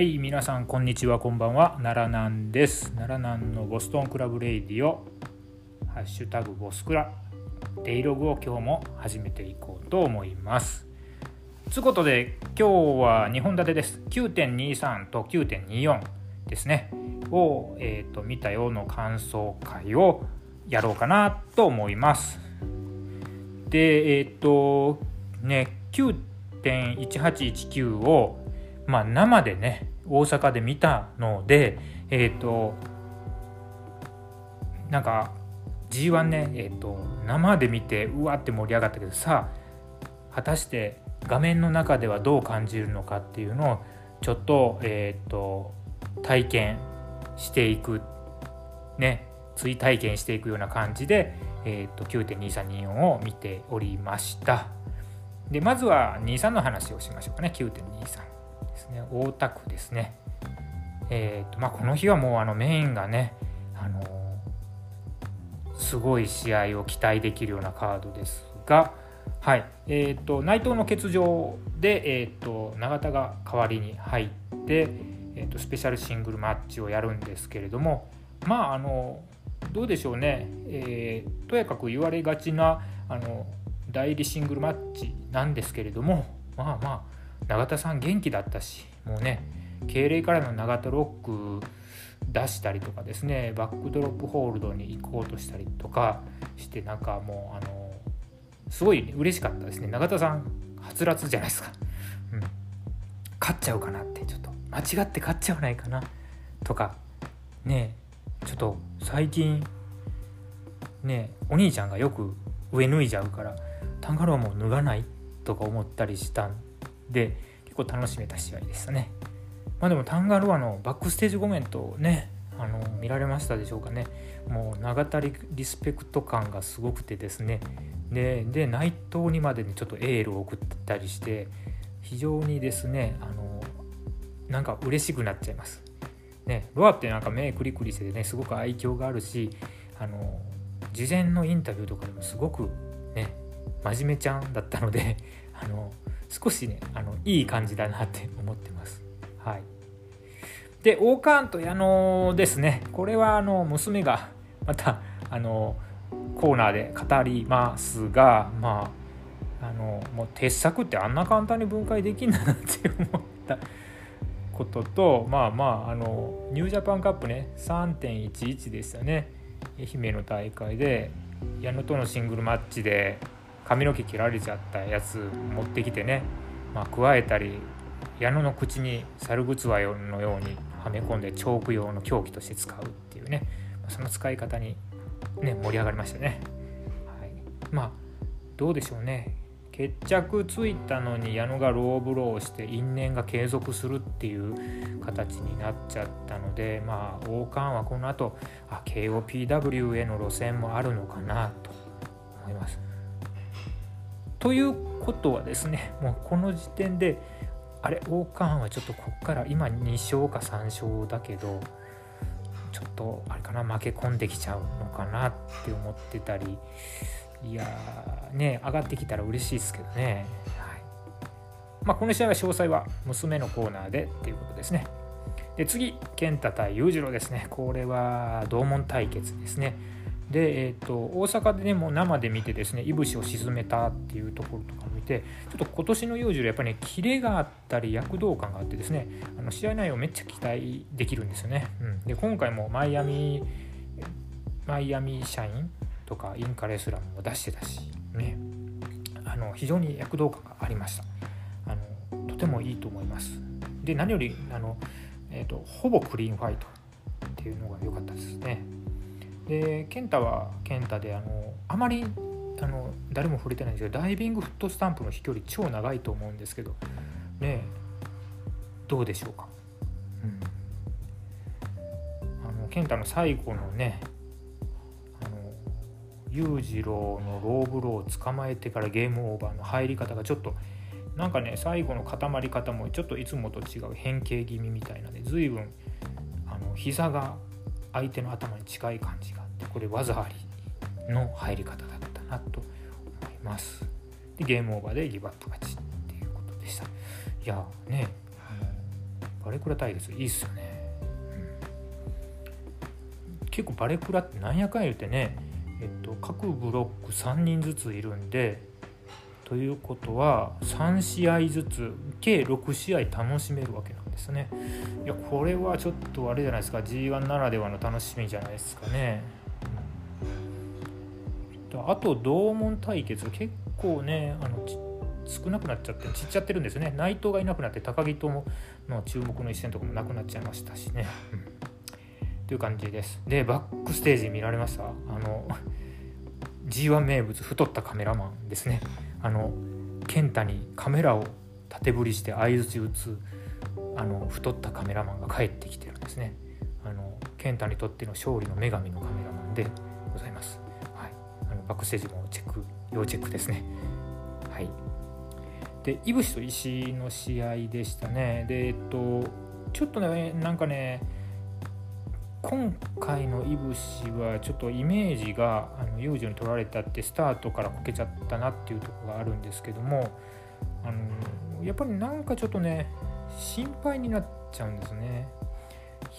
はい皆さんこんにちはこんばんは。奈良南です。奈良南のボストンクラブレイディオ。ハッシュタグボスクラ。デイログを今日も始めていこうと思います。つうことで今日は2本立てです。9.23と9.24ですね。を、えーと、見たよの感想会をやろうかなと思います。でえっ、ー、とね9.1819をまあ、生でね大阪で見たのでえっ、ー、となんか G1 ね、えーと、生で見てうわって盛り上がったけどさ果たして画面の中ではどう感じるのかっていうのをちょっと,、えーと、体験していくね追体験していくような感じで、えーと、と9.2324を見ておりました。でまずは23の話をしましょうかね。9.23ですね。大田区ですね。えーとまあ、この日はもうあのメインがね、あのー、すごい試合を期待できるようなカードですが、はい。えーと、内藤の欠場で、えーと、永田が代わりに入って、えーと、スペシャルシングルマッチをやるんですけれどもまああのどうでしょうね、えー、とやかく言われがちなあの代理シングルマッチなんですけれどもまあまあ永田さん元気だったしもうね敬礼からの永田ロック出したりとかですねバックドロップホールドに行こうとしたりとかしてなんかもうあのすごい嬉しかったですね。永田さんはつらつじゃないですか、うん、勝っちゃうかなってちょっと間違って勝っちゃわないかなとかねちょっと最近ねお兄ちゃんがよく上脱いじゃうからタンガローも脱がない？とか思ったりしたんで結構楽しめた試合でしたね。まあでもタンガロアのバックステージコメントねあの見られましたでしょうかねもう長田リスペクト感がすごくてですねでで内藤にまでにちょっとエールを送ったりして非常にですねあのなんか嬉しくなっちゃいます。ね、ロアってなんか目クリクリしててねすごく愛嬌があるしあの事前のインタビューとかでもすごくね真面目ちゃんだったのであの少しねあのいい感じだなって思ってます。はい、でオーカーンと矢野ですね。これはあの娘がまたあのコーナーで語りますがまああのもう鉄柵ってあんな簡単に分解できんだなって思ったこととまあまああのニュージャパンカップね3.11でしたね。愛媛の大会で矢野とのシングルマッチで髪の毛切られちゃったやつ持ってきてね、まあ、加えたり矢野の口に猿ぐつわのようにはめ込んでチョーク用の凶器として使うっていうねその使い方にね盛り上がりましたね。はい、まあどうでしょうね決着ついたのに矢野がローブローして因縁が継続するっていう形になっちゃったのでまあ王冠はこの後あ KOPW への路線もあるのかなと思います。ということはですねもうこの時点であれ王冠はちょっとこっから今2勝か3勝だけどちょっとあれかな負け込んできちゃうのかなって思ってたりいやね上がってきたら嬉しいですけどね、はい。まあ、この試合は詳細は娘のコーナーでっていうことですね。で次健太対裕次郎ですね。これは同門対決ですね。で、えーと、大阪でねもう生で見てですねいぶしを沈めたっていうところとかを見てちょっと今年の幼児やっぱりねキレがあったり躍動感があってですねあの試合内容めっちゃ期待できるんですよね、うん、で今回もマイアミマイアミ社員とかインカレスラムも出してたしね。あの非常に躍動感がありました。あのとてもいいと思います。で何よりあの、えーとほぼクリーンファイトっていうのが良かったですね。で健太は健太であのあまりあの誰も触れてないんですけどダイビングフットスタンプの飛距離超長いと思うんですけどねどうでしょうか、うん、あの健太の最後のね裕次郎のローブローを捕まえてからゲームオーバーの入り方がちょっとなんかね最後の固まり方もちょっといつもと違う変形気味みたいなで随分あの膝が相手の頭に近い感じがこれ技ありの入り方だったなと思います。でゲームオーバーでギブアップ勝ちっていうことでした。いやね。バレクラ対決いいっすよね、うん、結構バレクラってなんやかん言うてね、えっと、各ブロック3人ずついるんでということは3試合ずつ計6試合楽しめるわけなんですね。いやこれはちょっとあれじゃないですか。G1 ならではの楽しみじゃないですかね、うん、あと同門対決結構ねあの少なくなっちゃってちっちゃってるんですよね。内藤がいなくなって高木ともの注目の一戦とかもなくなっちゃいましたしね、うん、という感じです。でバックステージ見られました？あの G1 名物太ったカメラマンですね。あの健太にカメラを縦振りして相づち打つあの太ったカメラマンが帰ってきてるんですね。あの健太にとっての勝利の女神のカメラマンでございます、はい、あのバックステージもチェック要チェックですね。はい。でいぶしと石の試合でしたね。でえっとちょっとねなんかね今回のいぶしはちょっとイメージがあの幼女に取られたってスタートからこけちゃったなっていうとこがあるんですけどもあのやっぱりなんかちょっとね心配になっちゃうんですね。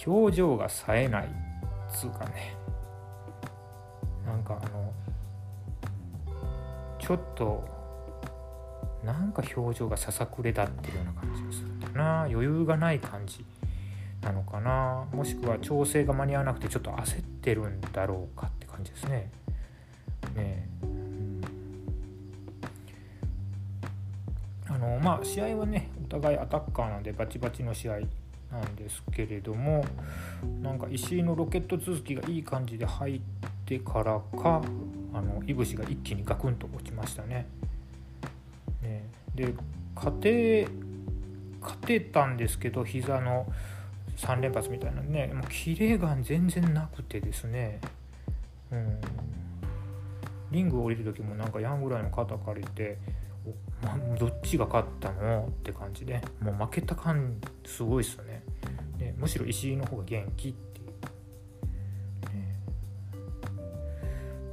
表情が冴えないつうかね。なんかあのちょっとなんか表情がささくれ立ってるような感じがするんだな。余裕がない感じなのかな。もしくは調整が間に合わなくてちょっと焦ってるんだろうかって感じですね。ねうん、あのまあ試合はねお互いアタッカーなんでバチバチの試合なんですけれどもなんか石井のロケット続きがいい感じで入ってからかあのいぶしが一気にガクンと落ちましたね。ね。で勝て勝てたんですけど膝の3連発みたいな。ねもうキレが全然なくてですね。うん。リング降りる時もなんかヤンぐらいの肩借りてま、どっちが勝ったの？って感じで。もう負けた感すごいっすよね。でむしろ石井の方が元気っ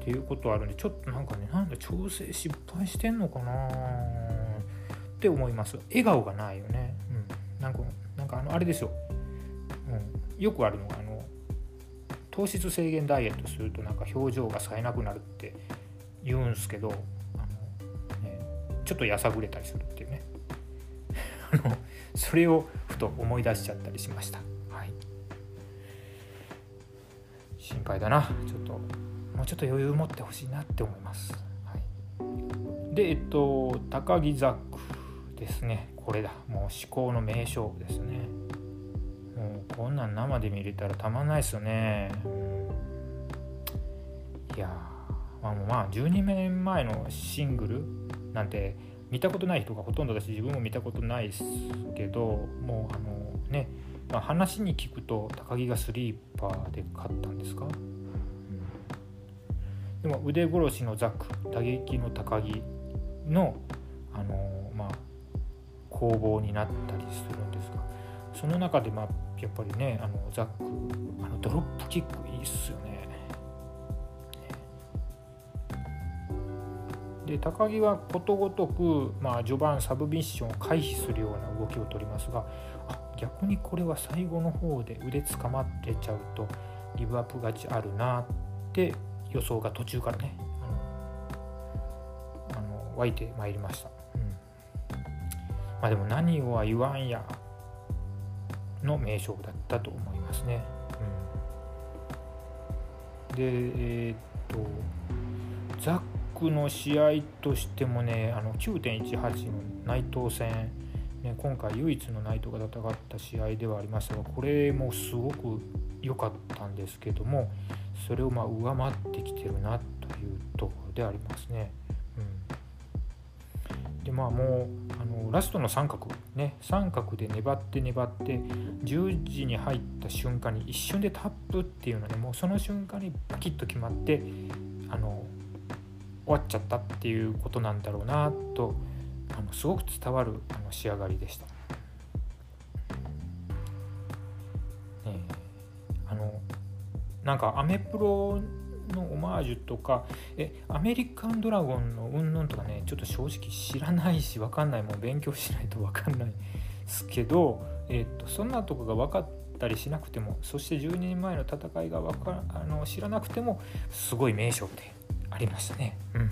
っていうことあるんでちょっとなんかねなんだ調整失敗してんのかなって思います。笑顔がないよね。うん。なんかなんかあのあれですよ。うん、よくあるのがあの糖質制限ダイエットするとなんか表情が冴えなくなるって言うんすけどあの、ね、ちょっとやさぐれたりするっていうね。あのそれをふと思い出しちゃったりしました、はい、心配だな。ちょっと。もうちょっと余裕持ってほしいなって思います、はい、でえっと高木ザックですね。これだ。もう思考の名勝負ですね。もうこんなん生で見れたらたまんないですよね。いやまあまあ12年前のシングルなんて見たことない人がほとんどだし自分も見たことないですけどもうあのね、まあ、話に聞くと高木がスリーパーで勝ったんですか、でも腕殺しのザック打撃の高木のあのまあ攻防になったりするんですがその中でまあやっぱりねあのザックあのドロップキックいいっすよね。で高木はことごとく、まあ、序盤サブミッションを回避するような動きを取りますがあ逆にこれは最後の方で腕つかまってちゃうとリブアップ勝ちあるなって予想が途中からねあのあの湧いてまいりました。うんまあでも何をは言わんやの名勝負だったと思いますね。うん、でえー、っとザックの試合としてもねあの9.18の内藤戦、ね、今回唯一の内藤が戦った試合ではありましたがこれもすごく良かったんですけどもそれをまあ上回ってきてるなというところでありますね。うんでまあもうあのラストの三角ね三角で粘って粘って10時に入った瞬間に一瞬でタップっていうのでもうその瞬間にバキッと決まってあの終わっちゃったっていうことなんだろうなとあのすごく伝わるあの仕上がりでした。なんかアメプロのオマージュとかえアメリカンドラゴンのうんぬんとかねちょっと正直知らないし分かんないもん勉強しないと分かんないですけどえーと、そんなとこが分かったりしなくてもそして12年前の戦いがわかあの知らなくてもすごい名勝負でありましたね。うん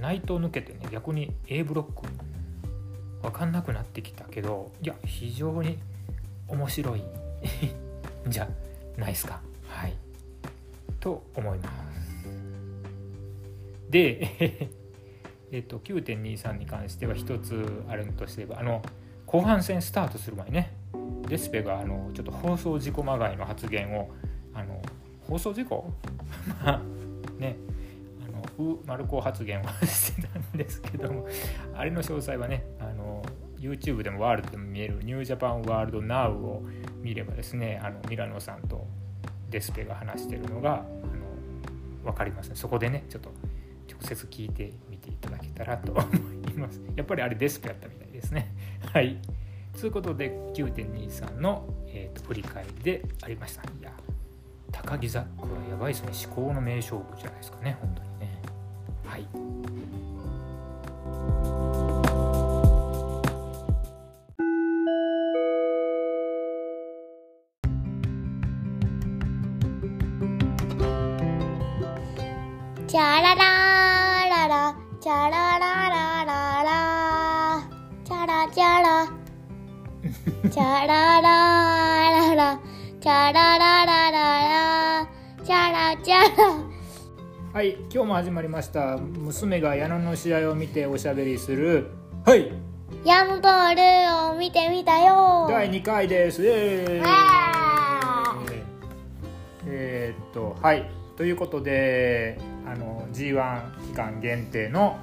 内藤抜けてね逆に A ブロック分かんなくなってきたけどいや非常に面白い じゃないですか。はい。と思います。で えっと9.23に関しては一つあるとすればあの後半戦スタートする前ね。デスペがあのちょっと放送事故まがいの発言をあの放送事故？まあね。う丸子発言をしてたんですけどもあれの詳細はねあの YouTube でもワールドでも見えるニュージャパンワールドナウを見ればですねあのミラノさんとデスペが話してるのがあの分かりますね。そこでねちょっと直接聞いてみていただけたらと思います。やっぱりあれデスペやったみたいですね。はい。ということで9.23の、えーと、と振り返りでありました。いや高木ザックはやばいですね。思考の名勝負じゃないですかね。本当にね。はい。チャララララチャラララララ。チャラチャラ。はい今日も始まりました。娘が矢野の試合を見ておしゃべりする。はい。ヤンボールを見てみたよ。第2回です。えー、えー、っとはい。ということであの G1 期間限定の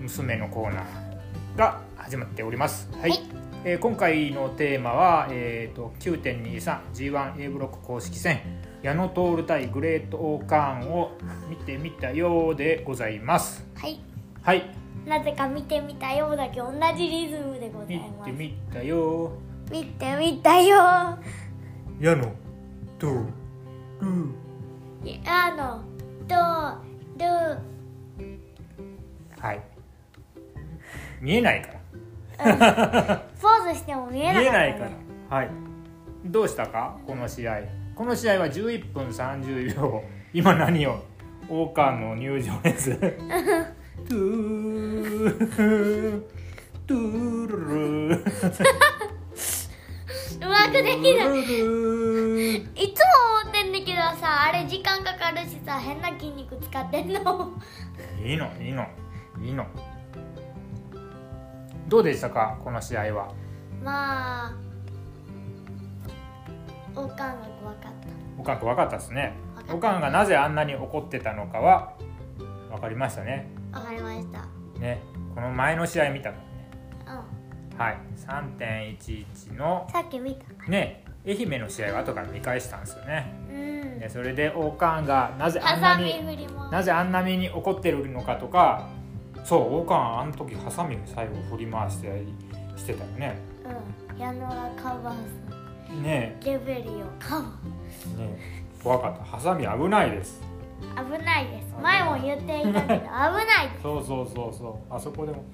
娘のコーナーが始まっております。はい、はい、えー、今回のテーマは、えーと、と 9.23G1A ブロック公式戦矢野徹対グレートオーカーンを見てみたようでございます。はい。はい。なぜか見てみたようだけ同じリズムでございます。見てみたよ。見てみたよ。矢野とル矢野とルはい。見えないから、ポーズしても見えない、ね、見えないから。はい。どうしたか？この試合。この試合は11分30秒。今何を？オーカーの入場です。トゥートゥルルうまくできないいつも思ってんだけどさあれ時間かかるしさ変な筋肉使ってんのいいのいいのいいのどうでしたか？この試合は。まあおかんが怖かった。おかん怖かったですね。おかんがなぜあんなに怒ってたのかは分かりましたね。分かりました。ね。この前の試合見たのね。うん。はい。3.11のさっき見た。ね。愛媛の試合を後から見返したんですよね、うん、でそれでおかんがなぜあんなになぜあんなに怒ってるのかとかそうおかんあの時ハサミを最後振り回してしてたよね。うん。矢野がカバーすねレベリオかもね怖かった。ハサミ危ないです。危ないです。前も言っていたけど 危ない。ですそうそうそうそう。あそこでも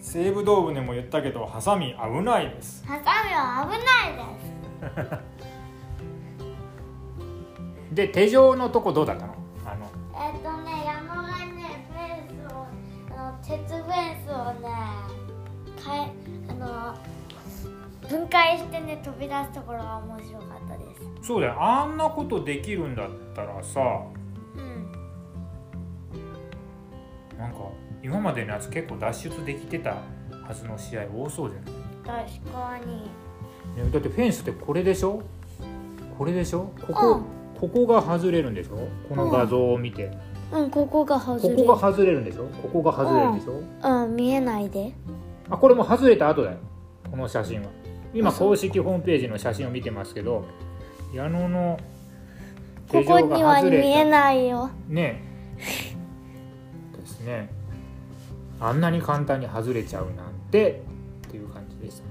西武道部でも言ったけどハサミ危ないです。ハサミは危ないです。で手錠のとこどうだったの？鉄フェンスをねかえあの分解してね飛び出すところが面白かったです。そうだよ。あんなことできるんだったらさうん。なんか今までのやつ結構脱出できてたはずの試合多そうじゃない？確かに、ね、だってフェンスってこれでしょ？これでしょ？ここ、うん、ここが外れるんでしょ？この画像を見て、うん、うん、ここが外れ。るここが外れるんでしょ？ここが外れるんでしょ？うん、うん、見えないで。あこれも外れた後だよ。この写真は。今公式ホームページの写真を見てますけど矢野の手錠が外れた。ここには見えないよ。ね。ですね。あんなに簡単に外れちゃうなんてっていう感じでした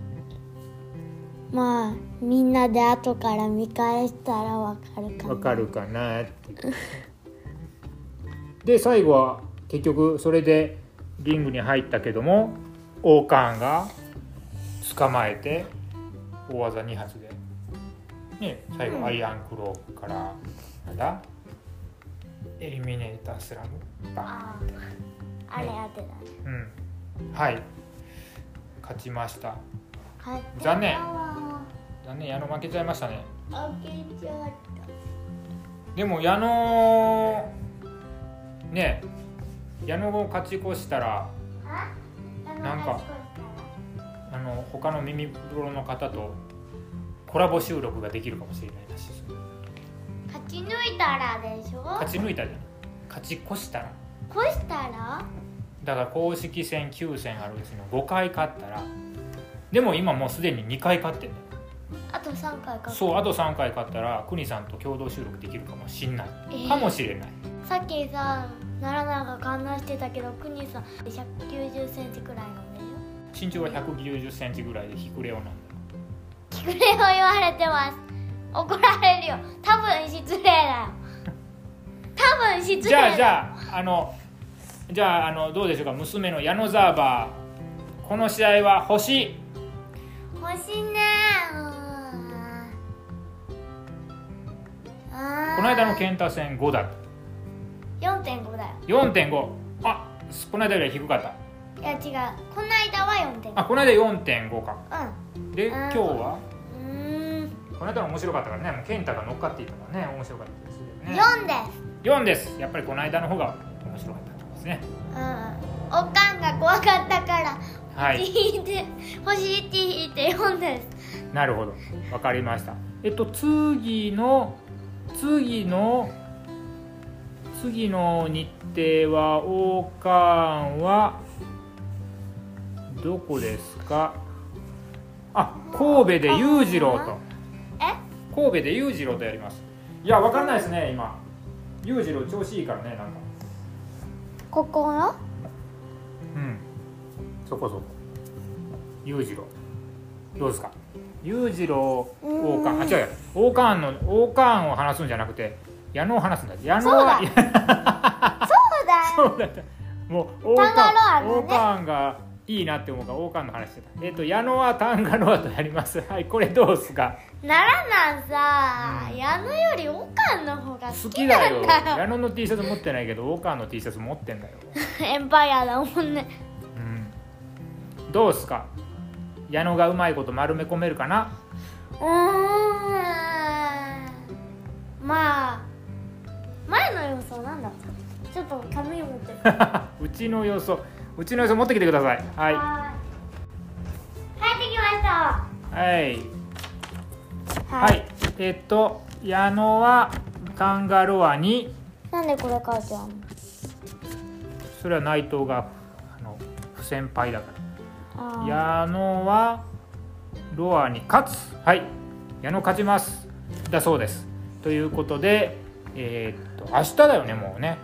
まあみんなで後から見返したらわかるかな。わかるかなってで最後は結局それでリングに入ったけども王冠が捕まえて大技2発で、ね、最後うん。アイアンクローからなんだエリミネータースラムバンあああれ当てた。ねうん。はい。勝ちました。はい残念。あ残念。矢野負けちゃいましたね。でも矢野ね矢野を勝ち越したらたなんかあの他の耳プロの方とコラボ収録ができるかもしれないらし勝ち抜いたらでしょ？勝ち抜いたじゃん勝ち越したら越したら？だから公式戦9戦あるうちの5回勝ったらでも今もうすでに2回勝ってんだよ。あと3回かそうあと3回勝ったら国さんと共同収録できるかもしんない、えー。かもしれない。さっきさ奈良長が観覧してたけど国さん1 9 0センチくらいなんでし身長は1 9 0センチぐらいでヒクレオなんだよょ聞くれを言われてます怒られるよ多分失礼だよ多分失礼じゃあじゃああのじゃああのどうでしょうか娘の矢野ザー。バーこの試合は星欲しいねこの間の健太戦5だっ4.5だよ。た4.5あこの間よりは低かった。いや違う。この間は4.5あこの間4.5か。でうん。今日は？うーん。この間の面白かったからね。もう健太が乗っかっていたからね。面白かったですよね。4です。4です。やっぱりこの間の方が面白かったんですね。うん。おかんが怖かったから。はい。引いて星って引いて4です。なるほど。わかりました。えっと次の次の次の日程は王冠はどこですか？あ神戸で裕次郎と。え？神戸で裕次郎とやります。いやわかんないですね今。裕次郎調子いいからねなんか。ここの？うん。そこそこ。裕次郎。どうですか？裕次郎王冠。あ違うよ。王冠の王冠を話すんじゃなくて矢野を話すんだ。矢野はそうだそうだ。よ そうだった。もう王冠王冠がいいなって思うから王冠の話してた。えっ、と矢野はタンガロアとやります。はいこれどうですか？奈良なんさ、うん。矢野よりおかんの方が好好ききだよ。矢野の T シャツ持ってないけど王冠の T シャツ持ってんだよ。エンパイアだもんね。うん。どうですか？矢野がうまいこと丸め込めるかな？うーん。まあ前の予想なんだったちょっと紙を持ってるうちの予想うちの予想持ってきてください。はい。はーい。帰ってきました。はい。ははい。えっと矢野はタンガロアに。なんでこれ書いてあるの？それは内藤があの不先輩だから。矢野はロアに勝つ。はい。矢野勝ちます。だそうです。ということでえーっと。明日だよねもうね。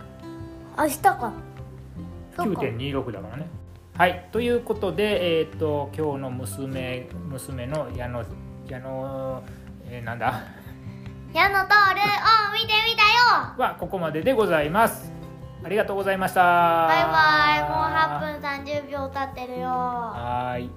明日か。そっか。9.26だからね。はいということでえーっと今日の娘娘の矢野矢野、えーなんだ？矢野徹を見てみたよ。はここまででございます。ありがとうございました。バイバイ。もう8分30秒経ってるよ。はーい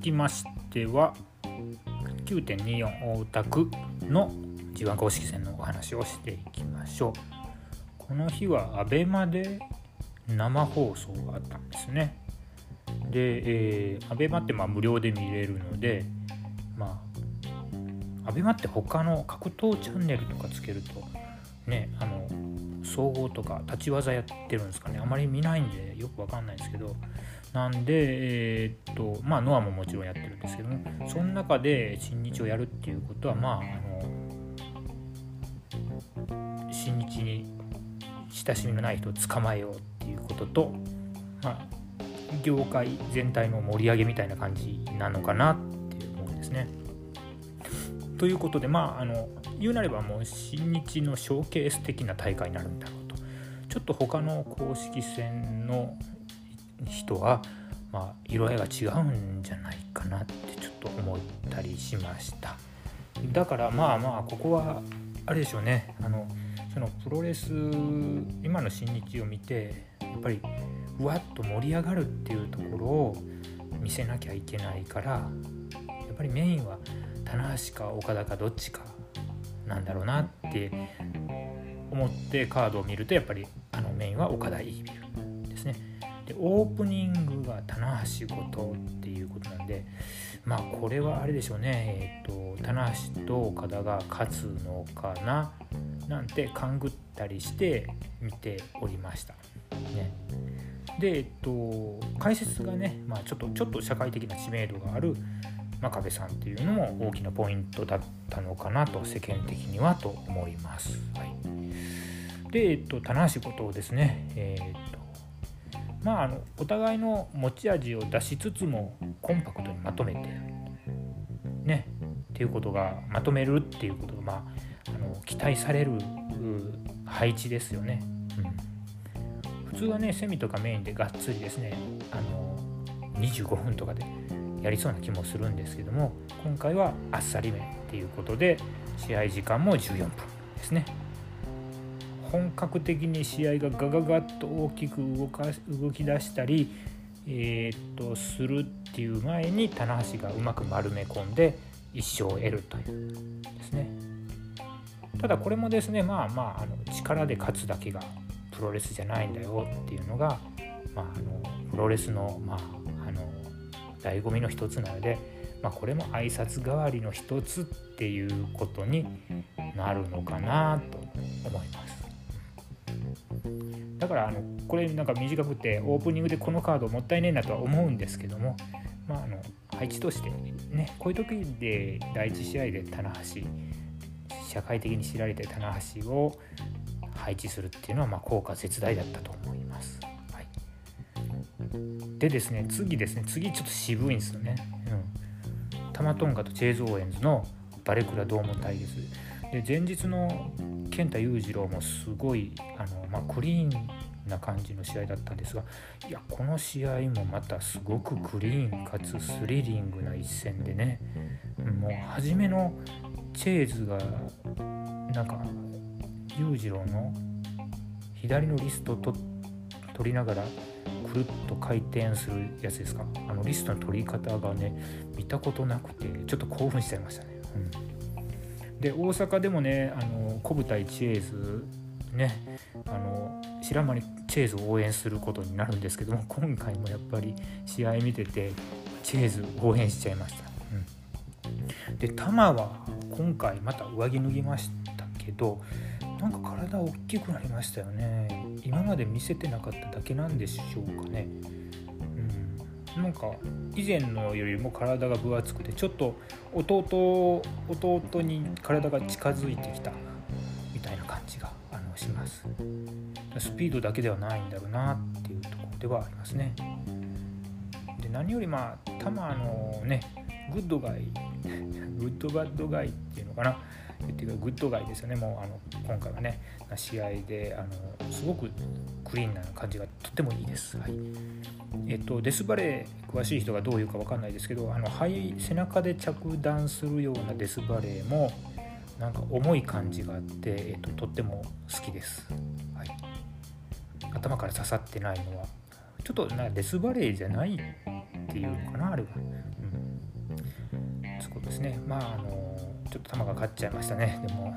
きましては9.24大田区の G1 公式戦のお話をしていきましょう。この日は ABEMA で生放送があったんですね。で、えー、ABEMA ってまあ無料で見れるのでまあ ABEMA って他の格闘チャンネルとかつけるとねあの総合とか立ち技やってるんですかね。あまり見ないんでよくわかんないんですけどなんでえーっとまあノアももちろんやってるんですけどもその中で新日をやるっていうことはまああの新日に親しみのない人を捕まえようっていうこととまあ業界全体の盛り上げみたいな感じなのかなって思うんですね。ということでまああの言うなればもう新日のショーケース的な大会になるんだろうとちょっと他の公式戦の人はまあ色合いが違うんじゃないかなってちょっと思ったりしましただからまあまあここはあれでしょうねあのそのプロレス今の新日を見てやっぱりうわっと盛り上がるっていうところを見せなきゃいけないからやっぱりメインは棚橋か岡田かどっちかなんだろうなって思ってカードを見るとやっぱりあのメインは岡田イービル。でオープニングが棚橋後藤っていうことなんでまあこれはあれでしょうね。えっ、ー、と棚橋と岡田が勝つのかな？なんて勘ぐったりして見ておりました。ね、で、えっと、解説がね、まあ、ちょっとちょっと社会的な知名度がある真壁さんっていうのも大きなポイントだったのかなと世間的にはと思います。はい、で、えっと、棚橋ことですね、えー、っとまあ、あのお互いの持ち味を出しつつもコンパクトにまとめてねっていうことがまとめるっていうことが、まあ、あの期待される配置ですよね。うん、普通はねセミとかメインでがっつりですねあの25分とかでやりそうな気もするんですけども今回はあっさりめっていうことで試合時間も14分ですね。本格的に試合がガガガッと大きく動か動き出したり、えー、っとするっていう前に棚橋がうまく丸め込んで1勝を得るというですねただこれもですねまあまああの力で勝つだけがプロレスじゃないんだよっていうのが、まあ、あのプロレスの,、まあ、あの醍醐味の一つなので、まあ、これも挨拶代わりの一つっていうことになるのかなと思います。だからあのこれなんか短くてオープニングでこのカードもったいねえなとは思うんですけども、まあ、あの配置としてねこういう時で第1試合で棚橋社会的に知られて棚橋を配置するっていうのはまあ効果絶大だったと思います。はい、でですね次ですね次ちょっと渋いんですよね。うん、タマトンガとチェーズ・オーエンズのバレクラ同門対決で前日の健太裕次郎もすごいあの、まあ、クリーンな感じの試合だったんですがいやこの試合もまたすごくクリーンかつスリリングな一戦でねもう初めのチェーズがなんか裕次郎の左のリストと取りながらくるっと回転するやつですか？あのリストの取り方がね見たことなくてちょっと興奮しちゃいましたね。うんで大阪でもねあの小舞台チェーズねあの白間にチェーズを応援することになるんですけども今回もやっぱり試合見ててチェーズ応援しちゃいました。うん、で玉は今回また上着脱ぎましたけどなんか体大きくなりましたよね今まで見せてなかっただけなんでしょうかね。なんか以前のよりも体が分厚くてちょっと弟弟に体が近づいてきたみたいな感じがあのしますスピードだけではないんだろうなっていうところではありますねで何よりまあタマのねグッドガイグッドバッドガイっていうのかなっていうかグッドガイですよね。もうあの今回はね。試合であのすごくクリーンな感じがとってもいいです。はい。えっと、デスバレー詳しい人がどう言うか分かんないですけどあの背中で着弾するようなデスバレーもなんか重い感じがあって、えっと、とっても好きです、はい、頭から刺さってないのは。ちょっとなデスバレーじゃないっていうのかなあれは、うん、そうですね。まああのちょっと球が勝っちゃいましたねでも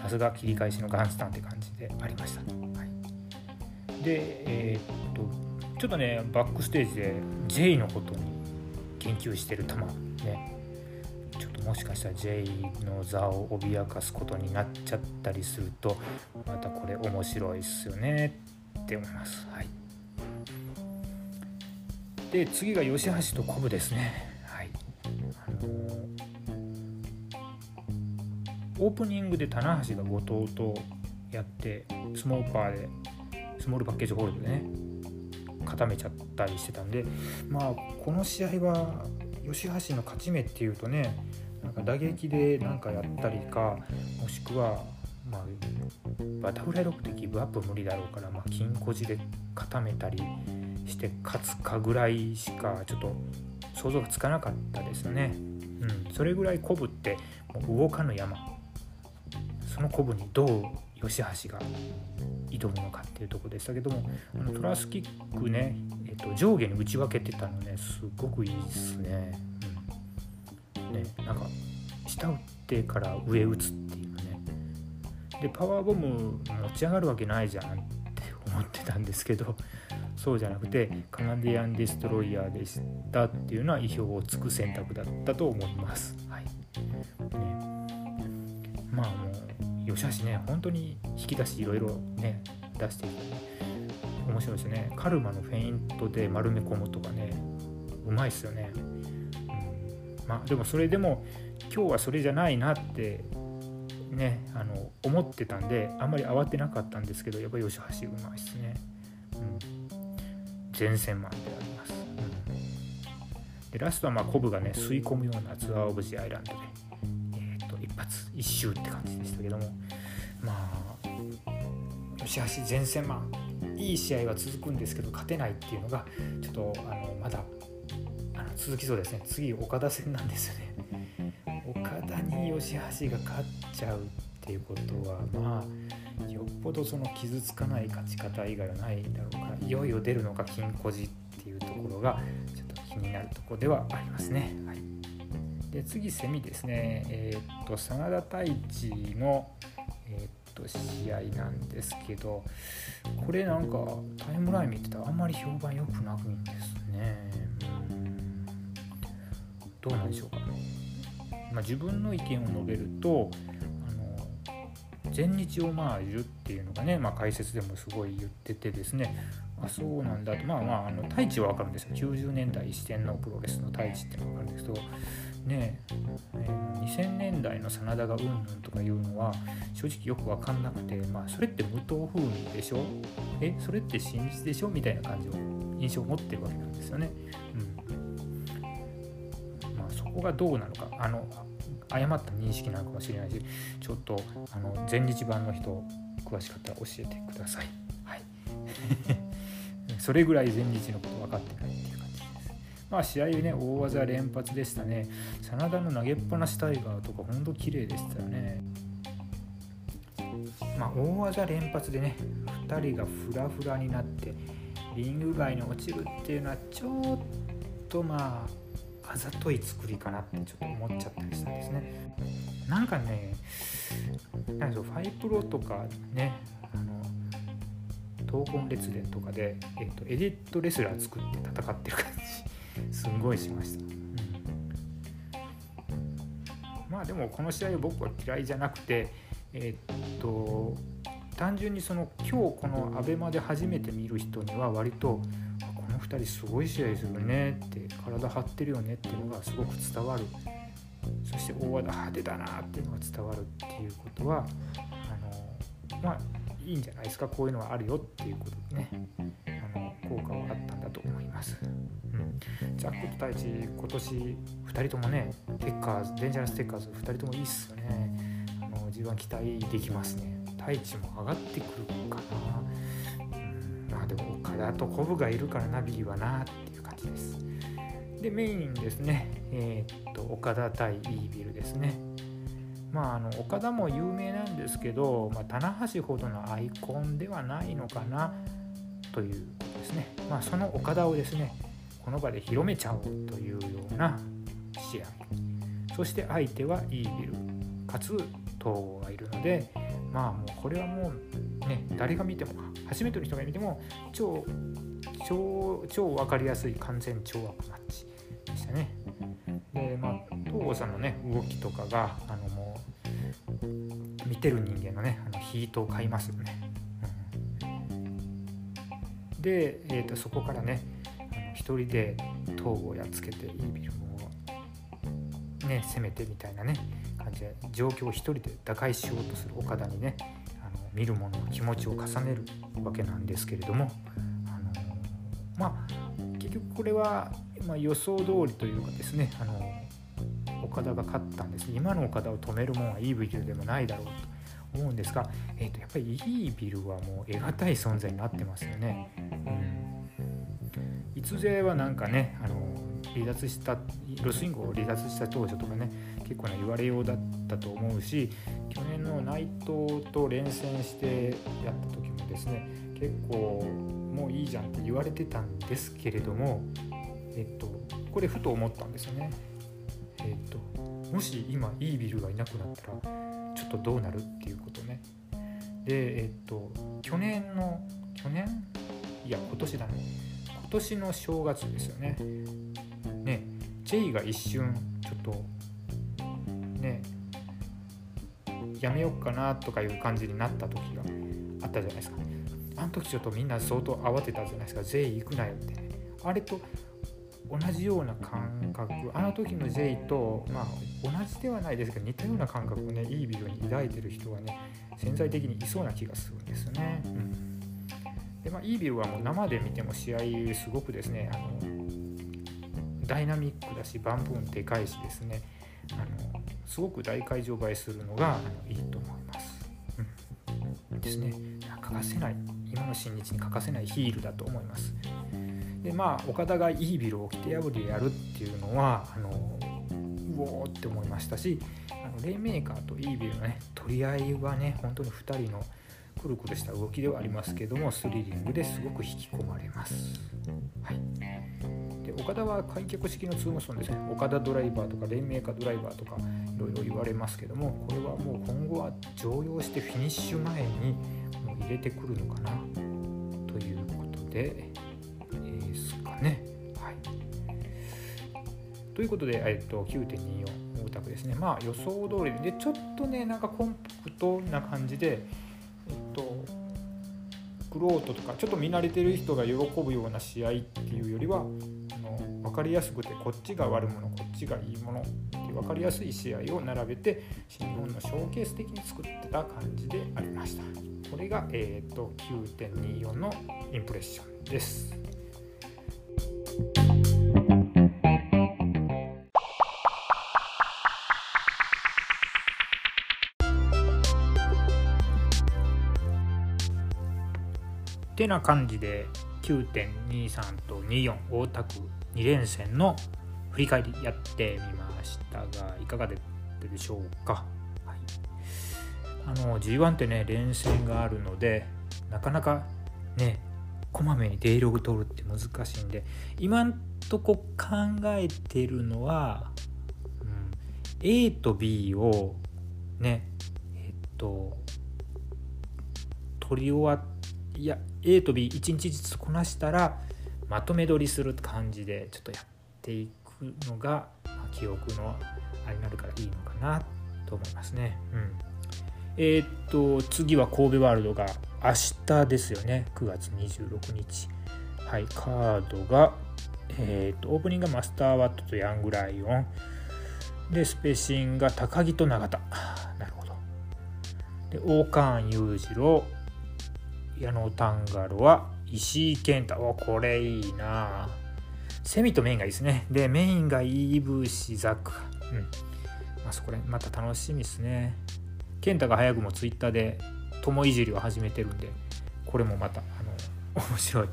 さすが切り返しのガンスタンって感じでありました、はい、でえー、っとちょっとねバックステージで J のことに研究してる球ねちょっともしかしたら J の座を脅かすことになっちゃったりするとまたこれ面白いっすよねって思います。はい、で次が吉橋とコブですね。オープニングで棚橋が後藤とやってスモーパーでスモールパッケージホールでね固めちゃったりしてたんでまあこの試合は吉橋の勝ち目っていうとねなんか打撃で何かやったりかもしくはまあ、バタフライロックでギブアップ無理だろうから、まあ、金庫地で固めたりして勝つかぐらいしかちょっと想像がつかなかったですね。うんそれぐらい鼓舞ってもう動かぬ山その鼓舞にどう吉橋が挑むのかっていうとこでしたけどもあのトラスキックね、えっと、上下に打ち分けてたのねすごくいいですね。うん、ねなんか下打ってから上打つっていうねでパワーボム持ち上がるわけないじゃんって思ってたんですけどそうじゃなくてカナディアンデストロイヤーでしたっていうのは意表をつく選択だったと思います。はいね、まあ吉橋ね本当に引き出しいろいろね出していて、ね、面白いですね。カルマのフェイントで丸め込むとかねうまいっすよね、うん、まあでもそれでも今日はそれじゃないなってねあの思ってたんであんまり慌てなかったんですけどやっぱり吉橋うまいっすね、うん、前線マンであります、うん、でラストはまあコブがね吸い込むようなツアー・オブ・ジ・アイランドで、発一周って感じでしたけどもまあ吉橋前線マンいい試合は続くんですけど勝てないっていうのがちょっとあのまだあの続きそうですね次岡田戦なんですよね岡田に吉橋が勝っちゃうっていうことはまあよっぽどその傷つかない勝ち方以外はないだろうからいよいよ出るのか金庫寺っていうところがちょっと気になるとこではありますね。で次セミですね、えー、っと真田太一の、えー、っと試合なんですけどこれなんかタイムライン見てたらあんまり評判良くなくいんですね。どうなんでしょうか。ね。まあ、自分の意見を述べるとあの全日オマージュっていうのがね、まあ、解説でもすごい言っててですね。あそうなんだと。まあまああの太一は分かるんですよ。90年代視点のプロレスの太一っていうのがあるんですけどねえ2000年代の真田がうんぬんとかいうのは正直よく分かんなくてまあそれって無党風味でしょ？えそれって真実でしょ？みたいな感じを印象を持ってるわけなんですよね。うんまあ、そこがどうなのかあの誤った認識なのかもしれないしちょっとあの前日版の人詳しかったら教えてください。はい、それぐらい前日のこと分かってないっていう。まあ試合ね大技連発でしたね。真田の投げっぱなしタイガーとかほんと綺麗でしたよね。まあ、大技連発でね2人がフラフラになってリング外に落ちるっていうのはちょっとまああざとい作りかなってちょっと思っちゃったりしたんですねなんかねなんファイプロとかねあの闘魂列伝とかで、えっと、エディットレスラー作って戦ってる感じすんごいしました、うん、まあでもこの試合僕は嫌いじゃなくてえっと単純にその今日この ABEMA で初めて見る人には割とこの2人すごい試合するねって体張ってるよねっていうのがすごく伝わる。そして大和田派手だなっていうのが伝わるっていうことはあのまあいいんじゃないですか？こういうのはあるよっていうことでね。あの効果はあったんだと思います、うん、ジャックと太一今年2人ともねテッカーズデンジャラステッカーズ2人ともいいっすよね。あの G1 期待できますね。太一も上がってくるのかな。まあでも岡田とコブがいるからナビはなっていう感じです。でメインですね。えー、っと岡田対イービルですね。まああの岡田も有名なんですけど、まあ、棚橋ほどのアイコンではないのかなということですねまあその岡田をですねこの場で広めちゃおうというような試合そして相手はイービルかつ東郷がいるのでまあもうこれはもうね誰が見ても初めての人が見ても超超超分かりやすい完全超悪マッチでしたね。でまあ東郷さんのね動きとかがあのもう見てる人間のねあのヒートを買いますよね。で、えーと、そこからね一人で東郷をやっつけてイービルをね攻めてみたいなね感じで状況を一人で打開しようとする岡田にねあの見る者の気持ちを重ねるわけなんですけれども、あのまあ結局これは、ま、予想通りというかですね、あの岡田が勝ったんです今の岡田を止めるものはいいビルでもないだろうと思うんですが、えー、とやっぱりいいビルはもう得難い存在になってますよね。うん、いつぜはなんかねあの離脱したロスインゴを離脱した当初とかね結構ね言われようだったと思うし去年の内藤と連戦してやった時もですね結構もういいじゃんって言われてたんですけれどもえっとこれふと思ったんですよね。えっともし今いいビルがいなくなったらちょっとどうなるっていうことね。でえっと去年の去年？いや今年だね今年の正月ですよね。ね J が一瞬ちょっとねやめようかなとかいう感じになった時があったじゃないですか。あの時ちょっとみんな相当慌てたじゃないですか。J 行くなよってね。あれと同じような感覚あの時の J とまあ同じではないですけど似たような感覚をねいいビデオに抱いてる人はね潜在的にいそうな気がするんですよね。うんでまあ、イービルはもう生で見ても試合すごくですねあのダイナミックだしバンプンでかいしですねあのすごく大会場映えするのがいいと思います。うん、ですね欠かせない今の新日に欠かせないヒールだと思います。でまあ岡田がイービルを規定破りでやるっていうのはあのうおーって思いましたしあのレイメーカーとイービルのね取り合いはね本当に2人のくるくるした動きではありますけどもスリリングですごく引き込まれます。はいで岡田は開脚式のツーモーションですね岡田ドライバーとかレイメーカードライバーとかいろいろ言われますけどもこれはもう今後は常用してフィニッシュ前に入れてくるのかな？ということでね。はい、ということで、えっと、9.24大田区ですね。まあ予想通りで、ちょっとね、なんかコンパクトな感じで、えっと、クロートとか、ちょっと見慣れてる人が喜ぶような試合っていうよりは、あの分かりやすくて、こっちが悪者、こっちがいいものっていう分かりやすい試合を並べて、新日本のショーケース的に作ってた感じでありました。これが、えーと、と9.24のインプレッションです。てな感じで9.23と24大田区2連戦の振り返りやってみましたがいかがでしょうか、あの G1 ってね連戦があるのでなかなかねこまめにデイログ取るって難しいんで今んとこ考えてるのは、うん、A と B をねえっと取り終わっいや A と B1 日ずつこなしたらまとめ撮りする感じでちょっとやっていくのが、記憶のあれになるからいいのかなと思いますね。うん、えー、っと次は神戸ワールドが明日ですよね。9月26日。はい、カードが、えー、っとオープニングがマスターワットとヤングライオン。でスペシンが高木と永田。なるほど。でオーカーン裕次郎。矢野タンガロは石井健太。おこれいいな。セミとメインがいいですね。でメインがイーブシザク。うん。まあそこらまた楽しみですね。健太が早くもツイッターで友いじりを始めてるんでこれもまたあの 面白い、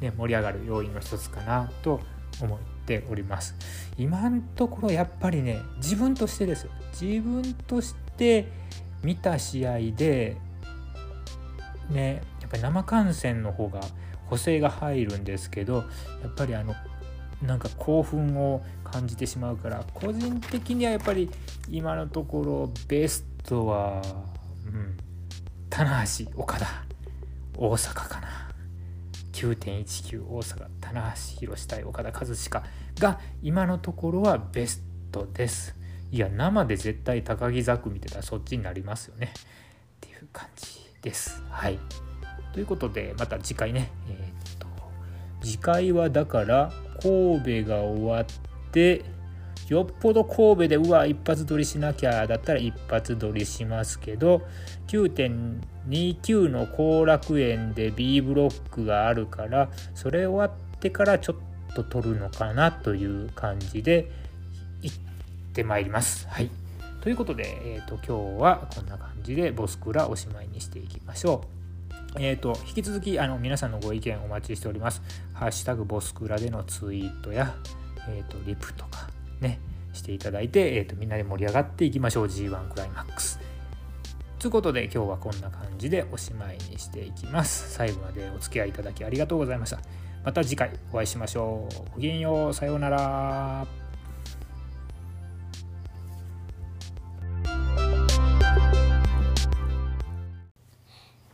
ね、盛り上がる要因の一つかなと思っております。今のところやっぱりね自分としてですよ。自分として見た試合でねやっぱり生観戦の方が補正が入るんですけどやっぱりあのなんか興奮を感じてしまうから個人的にはやっぱり今のところベストは、うん、棚橋岡田大阪かな。9.19大阪棚橋宏対岡田和親が今のところはベストです。いや生で絶対高木ザク見てたらそっちになりますよね。っていう感じです。はい。ということでまた次回ね。えー、っと次回はだから神戸が終わってよっぽど神戸でうわ一発撮りしなきゃだったら一発撮りしますけど9.29の後楽園で B ブロックがあるからそれ終わってからちょっと撮るのかなという感じで行ってまいります。はいということで、えーと、今日はこんな感じでボスクラおしまいにしていきましょう。えーと、引き続きあの皆さんのご意見お待ちしております。ハッシュタグボスクラでのツイートや、えーと、リプとかねしていただいて、えーと、みんなで盛り上がっていきましょう G1 クライマックス。ということで今日はこんな感じでおしまいにしていきます。最後までお付き合いいただきありがとうございました。また次回お会いしましょう。ごきげんよう。さようなら。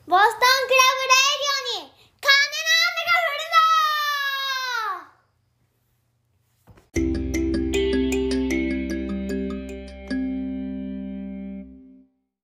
ボストンクラブラ